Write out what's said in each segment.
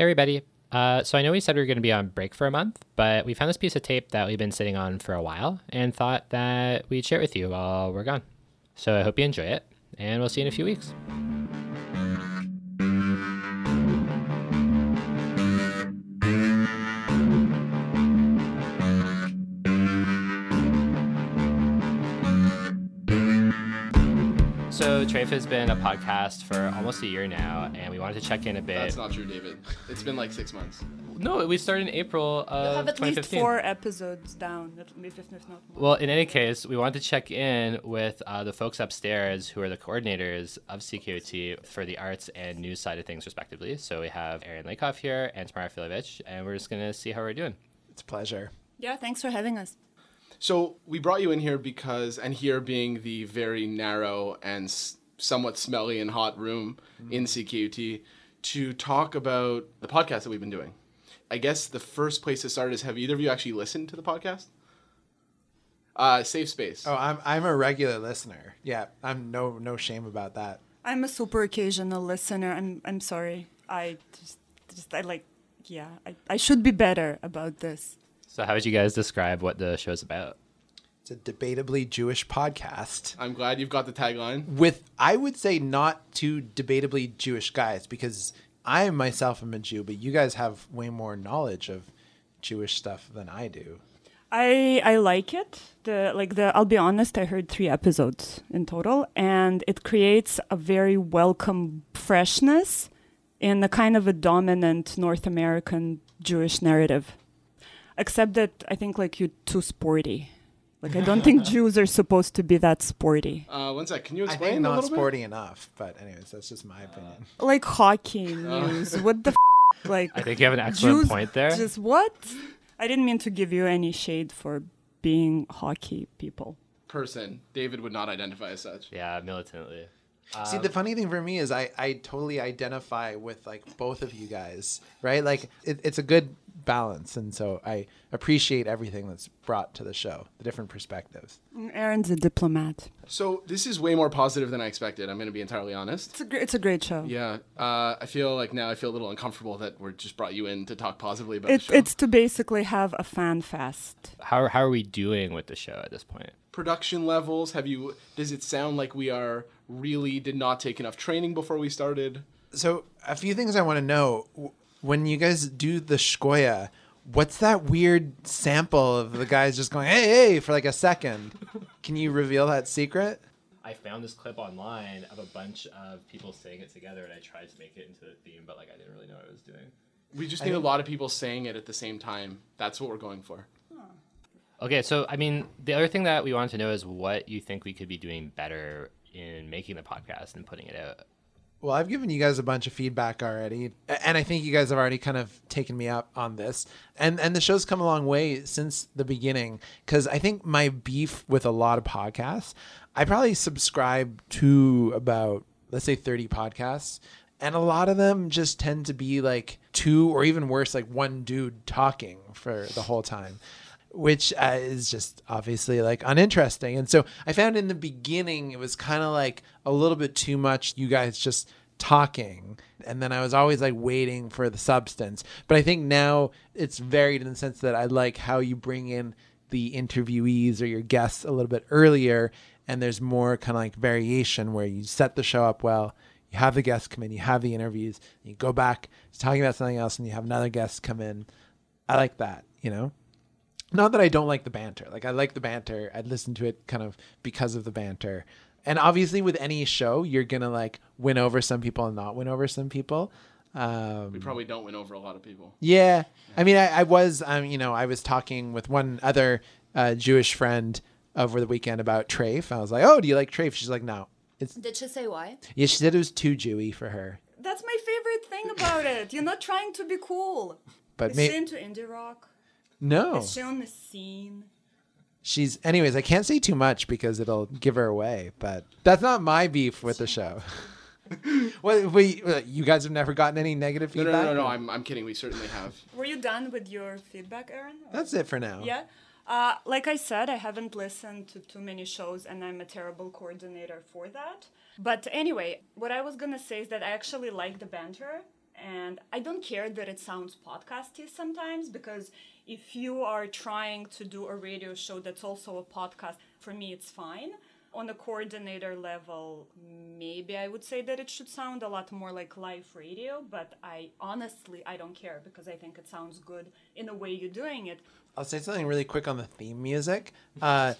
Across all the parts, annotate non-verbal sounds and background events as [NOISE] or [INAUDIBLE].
Hey, everybody. Uh, so I know we said we were going to be on break for a month, but we found this piece of tape that we've been sitting on for a while and thought that we'd share it with you while we're gone. So I hope you enjoy it, and we'll see you in a few weeks. So Treyf has been a podcast for almost a year now, and we wanted to check in a bit. That's not true, David. It's been like six months. No, we started in April You of have at least four episodes down, at least if not more. Well, in any case, we wanted to check in with uh, the folks upstairs who are the coordinators of CKUT for the arts and news side of things, respectively. So we have Aaron Lakoff here and Tamara Filovich, and we're just going to see how we're doing. It's a pleasure. Yeah, thanks for having us. So we brought you in here because, and here being the very narrow and s- somewhat smelly and hot room in CKUT, to talk about the podcast that we've been doing. I guess the first place to start is have either of you actually listened to the podcast? Uh, Safe Space. Oh, I'm I'm a regular listener. Yeah, I'm no no shame about that. I'm a super occasional listener. I'm I'm sorry. I just just I like yeah, I, I should be better about this. So, how would you guys describe what the show's about? It's a debatably Jewish podcast I'm glad you've got the tagline. with I would say not two debatably Jewish guys because I myself am a Jew, but you guys have way more knowledge of Jewish stuff than I do. I I like it. The like the I'll be honest, I heard 3 episodes in total and it creates a very welcome freshness in a kind of a dominant North American Jewish narrative. Except that I think like you're too sporty. Like I don't think [LAUGHS] Jews are supposed to be that sporty. Uh, one sec. Can you I explain think a not little bit? sporty enough, but anyways, that's just my opinion. Like hockey news. What the f- [LAUGHS] like I think you have an excellent Jews point there. Just what? I didn't mean to give you any shade for being hockey people. Person. David would not identify as such. Yeah, militantly. See, the funny thing for me is I, I totally identify with like both of you guys, right? Like it, it's a good balance, and so I appreciate everything that's brought to the show, the different perspectives. Aaron's a diplomat. So this is way more positive than I expected. I'm going to be entirely honest. It's a, gr- it's a great show. Yeah, uh, I feel like now I feel a little uncomfortable that we're just brought you in to talk positively about It, the show. it's to basically have a fan fest. How, how are we doing with the show at this point? Production levels. Have you? Does it sound like we are really did not take enough training before we started? So a few things I want to know when you guys do the shkoya. What's that weird sample of the guys just going hey hey for like a second? [LAUGHS] Can you reveal that secret? I found this clip online of a bunch of people saying it together, and I tried to make it into the theme, but like I didn't really know what I was doing. We just need a lot of people saying it at the same time. That's what we're going for. Okay, so I mean, the other thing that we wanted to know is what you think we could be doing better in making the podcast and putting it out. Well, I've given you guys a bunch of feedback already, and I think you guys have already kind of taken me up on this. And and the show's come a long way since the beginning because I think my beef with a lot of podcasts, I probably subscribe to about let's say 30 podcasts, and a lot of them just tend to be like two or even worse like one dude talking for the whole time which uh, is just obviously like uninteresting. And so I found in the beginning it was kind of like a little bit too much you guys just talking and then I was always like waiting for the substance. But I think now it's varied in the sense that I like how you bring in the interviewees or your guests a little bit earlier and there's more kind of like variation where you set the show up well. You have the guests come in, you have the interviews, you go back to talking about something else, and you have another guest come in. I like that, you know? Not that I don't like the banter. Like I like the banter. I'd listen to it kind of because of the banter. And obviously with any show, you're going to like win over some people and not win over some people. Um, We probably don't win over a lot of people. yeah. I mean, I, I was, um, you know, I was talking with one other uh, Jewish friend over the weekend about Treyf. I was like, oh, do you like Treyf? She's like, no. It's Did she say why? yeah. She said it was too Jewy for her. That's my favorite thing about it. You're not trying to be cool. But Is may- into indie rock? No, Is she on the scene? she's. Anyways, I can't say too much because it'll give her away. But that's not my beef with the show. [LAUGHS] What we you guys have never gotten any negative No, feedback? no, no, no, no. I'm, I'm kidding. We certainly have. Were you done with your feedback, Aaron? Or- That's it for now. Yeah. Uh, like I said, I haven't listened to too many shows, and I'm a terrible coordinator for that. But anyway, what I was gonna say is that I actually like the banter, And I don't care that it sounds podcasty sometimes because if you are trying to do a radio show that's also a podcast, for me it's fine. On a coordinator level, maybe I would say that it should sound a lot more like live radio, but I honestly I don't care because I think it sounds good in the way you're doing it. I'll say something really quick on the theme music. Uh,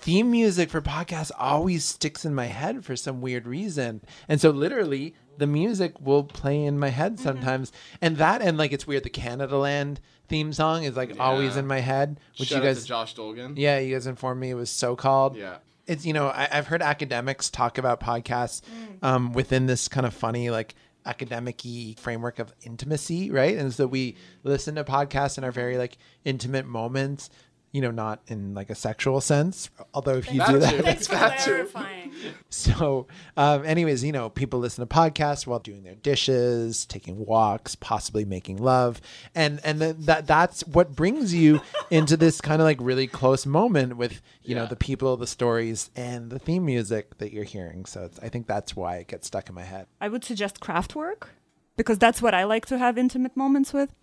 theme music for podcasts always sticks in my head for some weird reason. And so, literally, the music will play in my head sometimes. And that, and like, it's weird, the Canadaland theme song is like always in my head, which Shout you out guys, to Josh Dolgin. yeah, you guys informed me it was Socalled. Yeah. It's, you know, I, I've heard academics talk about podcasts um, within this kind of funny, like, academic framework of intimacy, right? And so we listen to podcasts in our very like intimate moments, you know, not in like a sexual sense. Although if you That do that, too. Thanks for That clarifying. [LAUGHS] so, um, anyways, you know, people listen to podcasts while doing their dishes, taking walks, possibly making love, and and then that that's what brings you [LAUGHS] into this kind of like really close moment with you know the people, the stories, and the theme music that you're hearing. So it's, I think that's why it gets stuck in my head. I would suggest Kraftwerk because that's what I like to have intimate moments with.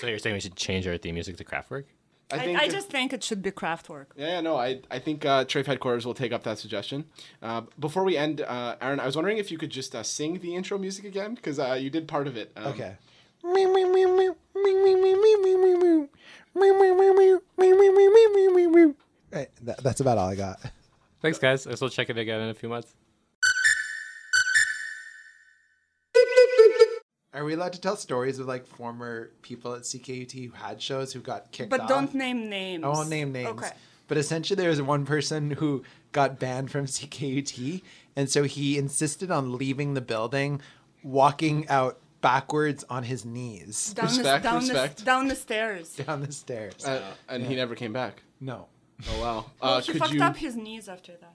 So you're saying we should change our theme music to Kraftwerk? I I, think. I just think it should be Kraftwerk. Yeah, yeah, no, I, I think uh, Treyf headquarters will take up that suggestion. Uh, before we end, uh, Aaron, I was wondering if you could just uh, sing the intro music again because uh, you did part of it. Um, Okay. [LAUGHS] Right, that, that's about all I got. Thanks, guys. I guess we'll check it again in a few months. Are we allowed to tell stories of like former people at CKUT who had shows who got kicked out? But off? don't name names. I won't name names. Okay. But essentially, there was one person who got banned from CKUT, and so he insisted on leaving the building, walking out backwards on his knees Down, Respect, the, down, respect. The, down the stairs. [LAUGHS] down the stairs. Uh, and he never came back. no. Oh wow. Well, Uh, he could fucked you? up his knees after that.